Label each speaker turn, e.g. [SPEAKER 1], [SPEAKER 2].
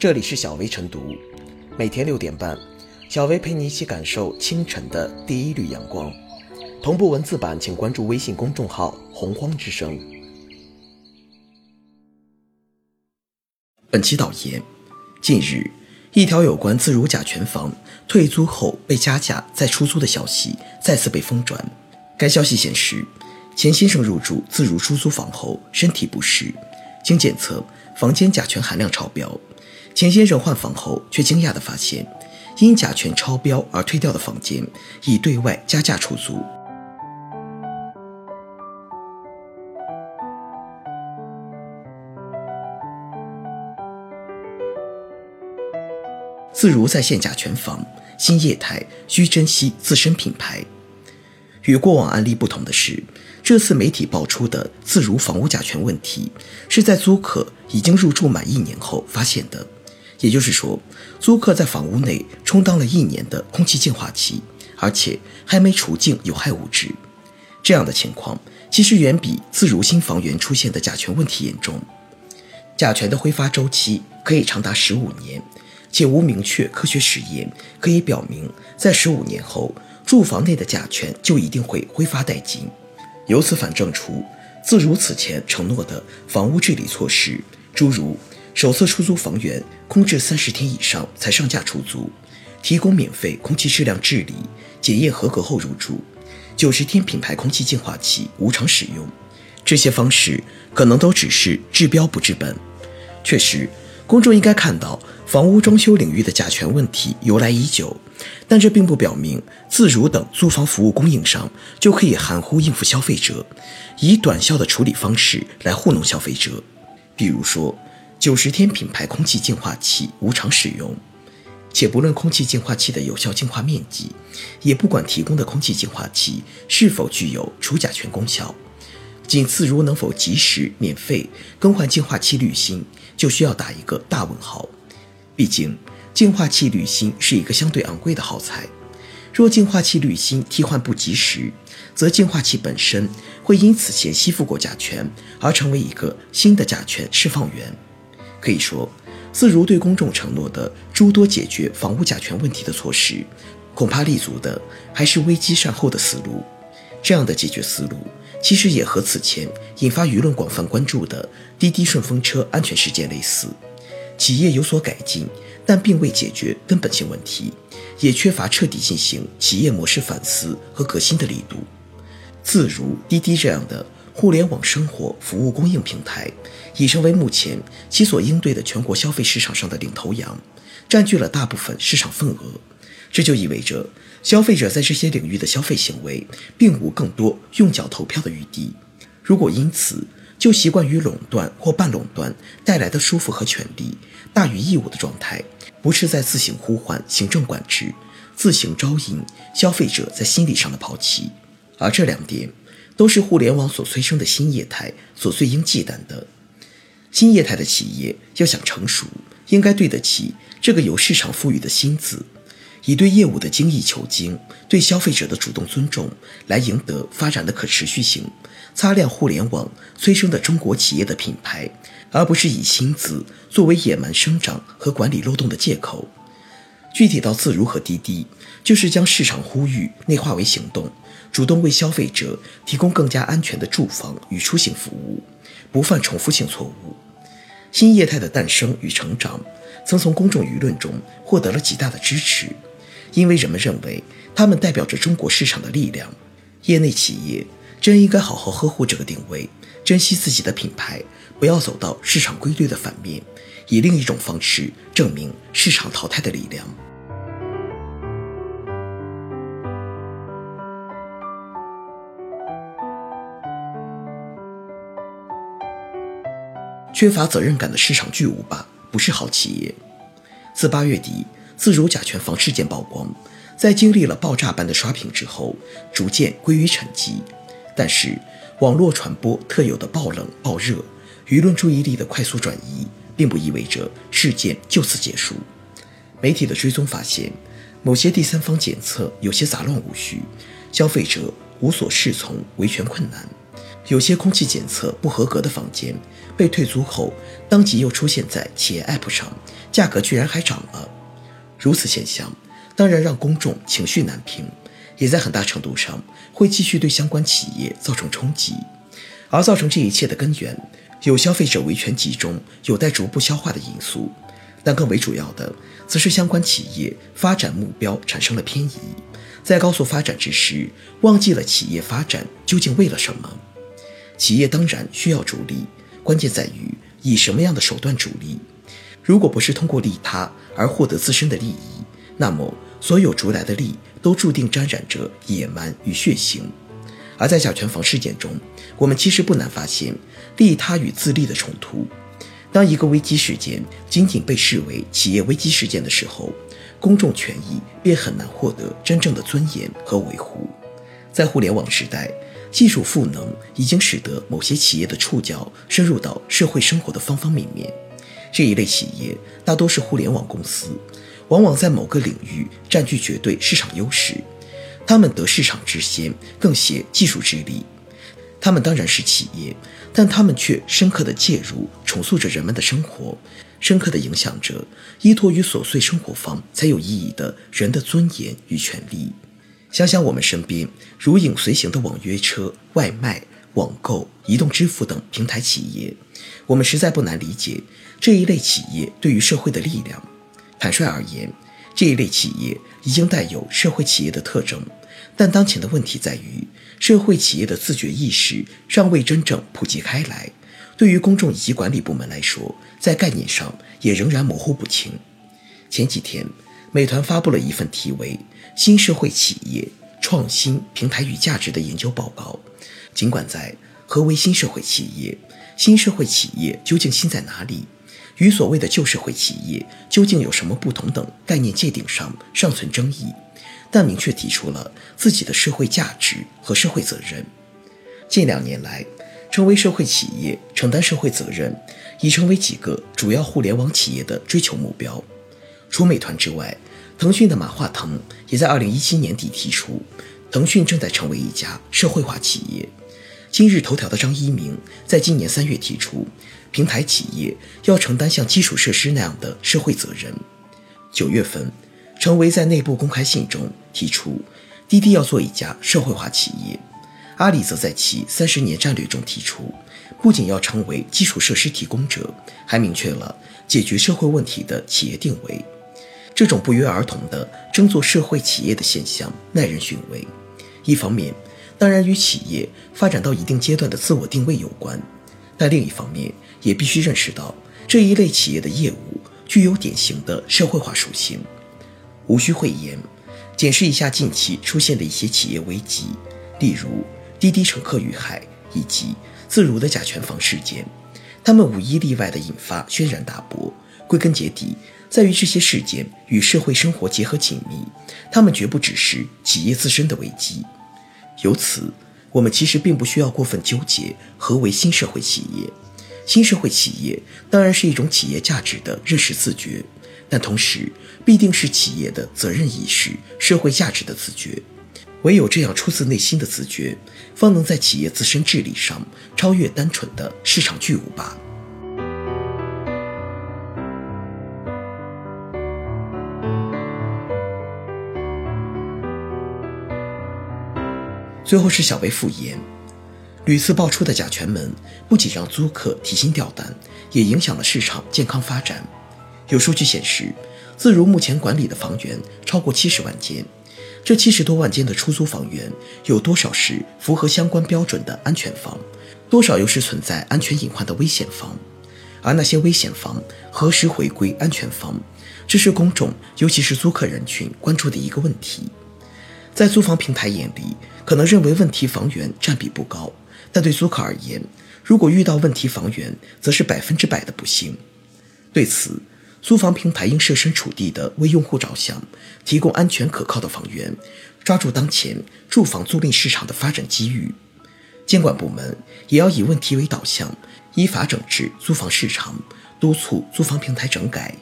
[SPEAKER 1] 这里是小薇晨读，每天六点半，小薇陪你一起感受清晨的第一缕阳光。同步文字版，请关注微信公众号“洪荒之声”。本期导言：近日，一条有关自如甲醛房退租后被加价再出租的消息再次被疯转。该消息显示，钱先生入住自如出租房后身体不适，经检测，房间甲醛含量超标。钱先生换房后却惊讶地发现，因甲醛超标而退掉的房间已对外加价出租。自如在线甲醛房新业态需珍惜自身品牌。与过往案例不同的是，这次媒体爆出的自如房屋甲醛问题，是在租客已经入住满一年后发现的。也就是说，租客在房屋内充当了一年的空气净化器，而且还没除净有害物质。这样的情况其实远比自如新房源出现的甲醛问题严重。甲醛的挥发周期可以长达十五年，且无明确科学实验可以表明在十五年后住房内的甲醛就一定会挥发殆尽。由此反证出自如此前承诺的房屋治理措施，诸如。首次出租房源空置三十天以上才上架出租，提供免费空气质量治理，检验合格后入住，九十天品牌空气净化器无偿使用。这些方式可能都只是治标不治本。确实，公众应该看到房屋装修领域的甲醛问题由来已久，但这并不表明自如等租房服务供应商就可以含糊应付消费者，以短效的处理方式来糊弄消费者。比如说。九十天品牌空气净化器无偿使用，且不论空气净化器的有效净化面积，也不管提供的空气净化器是否具有除甲醛功效，仅自如能否及时免费更换净化器滤芯，就需要打一个大问号。毕竟，净化器滤芯是一个相对昂贵的耗材，若净化器滤芯替换不及时，则净化器本身会因此前吸附过甲醛，而成为一个新的甲醛释放源。可以说，自如对公众承诺的诸多解决房屋甲醛问题的措施，恐怕立足的还是危机善后的思路。这样的解决思路，其实也和此前引发舆论广泛关注的滴滴顺风车安全事件类似。企业有所改进，但并未解决根本性问题，也缺乏彻底进行企业模式反思和革新的力度。自如、滴滴这样的。互联网生活服务供应平台已成为目前其所应对的全国消费市场上的领头羊，占据了大部分市场份额。这就意味着，消费者在这些领域的消费行为并无更多用脚投票的余地。如果因此就习惯于垄断或半垄断带来的舒服和权利大于义务的状态，不是在自行呼唤行政管制，自行招引消费者在心理上的抛弃。而这两点。都是互联网所催生的新业态所最应忌惮的。新业态的企业要想成熟，应该对得起这个由市场赋予的“新”字，以对业务的精益求精，对消费者的主动尊重，来赢得发展的可持续性，擦亮互联网催生的中国企业的品牌，而不是以“新”字作为野蛮生长和管理漏洞的借口。具体到自如和滴滴，就是将市场呼吁内化为行动。主动为消费者提供更加安全的住房与出行服务，不犯重复性错误。新业态的诞生与成长，曾从公众舆论中获得了极大的支持，因为人们认为它们代表着中国市场的力量。业内企业真应该好好呵护这个定位，珍惜自己的品牌，不要走到市场规律的反面，以另一种方式证明市场淘汰的力量。缺乏责任感的市场巨无霸不是好企业。自八月底自如甲醛房事件曝光，在经历了爆炸般的刷屏之后，逐渐归于沉寂。但是，网络传播特有的爆冷爆热，舆论注意力的快速转移，并不意味着事件就此结束。媒体的追踪发现，某些第三方检测有些杂乱无序，消费者无所适从，维权困难。有些空气检测不合格的房间被退租后，当即又出现在企业 App 上，价格居然还涨了。如此现象，当然让公众情绪难平，也在很大程度上会继续对相关企业造成冲击。而造成这一切的根源，有消费者维权集中、有待逐步消化的因素，但更为主要的，则是相关企业发展目标产生了偏移，在高速发展之时，忘记了企业发展究竟为了什么。企业当然需要逐利，关键在于以什么样的手段逐利。如果不是通过利他而获得自身的利益，那么所有逐来的利都注定沾染着野蛮与血腥。而在甲醛房事件中，我们其实不难发现利他与自利的冲突。当一个危机事件仅仅被视为企业危机事件的时候，公众权益便很难获得真正的尊严和维护。在互联网时代。技术赋能已经使得某些企业的触角深入到社会生活的方方面面。这一类企业大多是互联网公司，往往在某个领域占据绝对市场优势。他们得市场之先，更携技术之力。他们当然是企业，但他们却深刻地介入，重塑着人们的生活，深刻地影响着依托于琐碎生活方才有意义的人的尊严与权利。想想我们身边如影随形的网约车、外卖、网购、移动支付等平台企业，我们实在不难理解这一类企业对于社会的力量。坦率而言，这一类企业已经带有社会企业的特征，但当前的问题在于，社会企业的自觉意识尚未真正普及开来，对于公众以及管理部门来说，在概念上也仍然模糊不清。前几天，美团发布了一份题为。新社会企业创新平台与价值的研究报告，尽管在何为新社会企业、新社会企业究竟新在哪里、与所谓的旧社会企业究竟有什么不同等概念界定上尚存争议，但明确提出了自己的社会价值和社会责任。近两年来，成为社会企业、承担社会责任，已成为几个主要互联网企业的追求目标。除美团之外。腾讯的马化腾也在二零一七年底提出，腾讯正在成为一家社会化企业。今日头条的张一鸣在今年三月提出，平台企业要承担像基础设施那样的社会责任。九月份，陈维在内部公开信中提出，滴滴要做一家社会化企业。阿里则在其三十年战略中提出，不仅要成为基础设施提供者，还明确了解决社会问题的企业定位。这种不约而同的争做社会企业的现象耐人寻味。一方面，当然与企业发展到一定阶段的自我定位有关；但另一方面，也必须认识到这一类企业的业务具有典型的社会化属性。无需讳言，检视一下近期出现的一些企业危机，例如滴滴乘客遇害以及自如的甲醛房事件，他们无一例外地引发轩然大波。归根结底。在于这些事件与社会生活结合紧密，他们绝不只是企业自身的危机。由此，我们其实并不需要过分纠结何为新社会企业。新社会企业当然是一种企业价值的认识自觉，但同时必定是企业的责任意识、社会价值的自觉。唯有这样出自内心的自觉，方能在企业自身治理上超越单纯的市场巨无霸。最后是小微复言，屡次爆出的甲醛门不仅让租客提心吊胆，也影响了市场健康发展。有数据显示，自如目前管理的房源超过七十万间，这七十多万间的出租房源有多少是符合相关标准的安全房，多少又是存在安全隐患的危险房？而那些危险房何时回归安全房，这是公众尤其是租客人群关注的一个问题。在租房平台眼里。可能认为问题房源占比不高，但对租客而言，如果遇到问题房源，则是百分之百的不幸。对此，租房平台应设身处地的为用户着想，提供安全可靠的房源，抓住当前住房租赁市场的发展机遇。监管部门也要以问题为导向，依法整治租房市场，督促租房平台整改。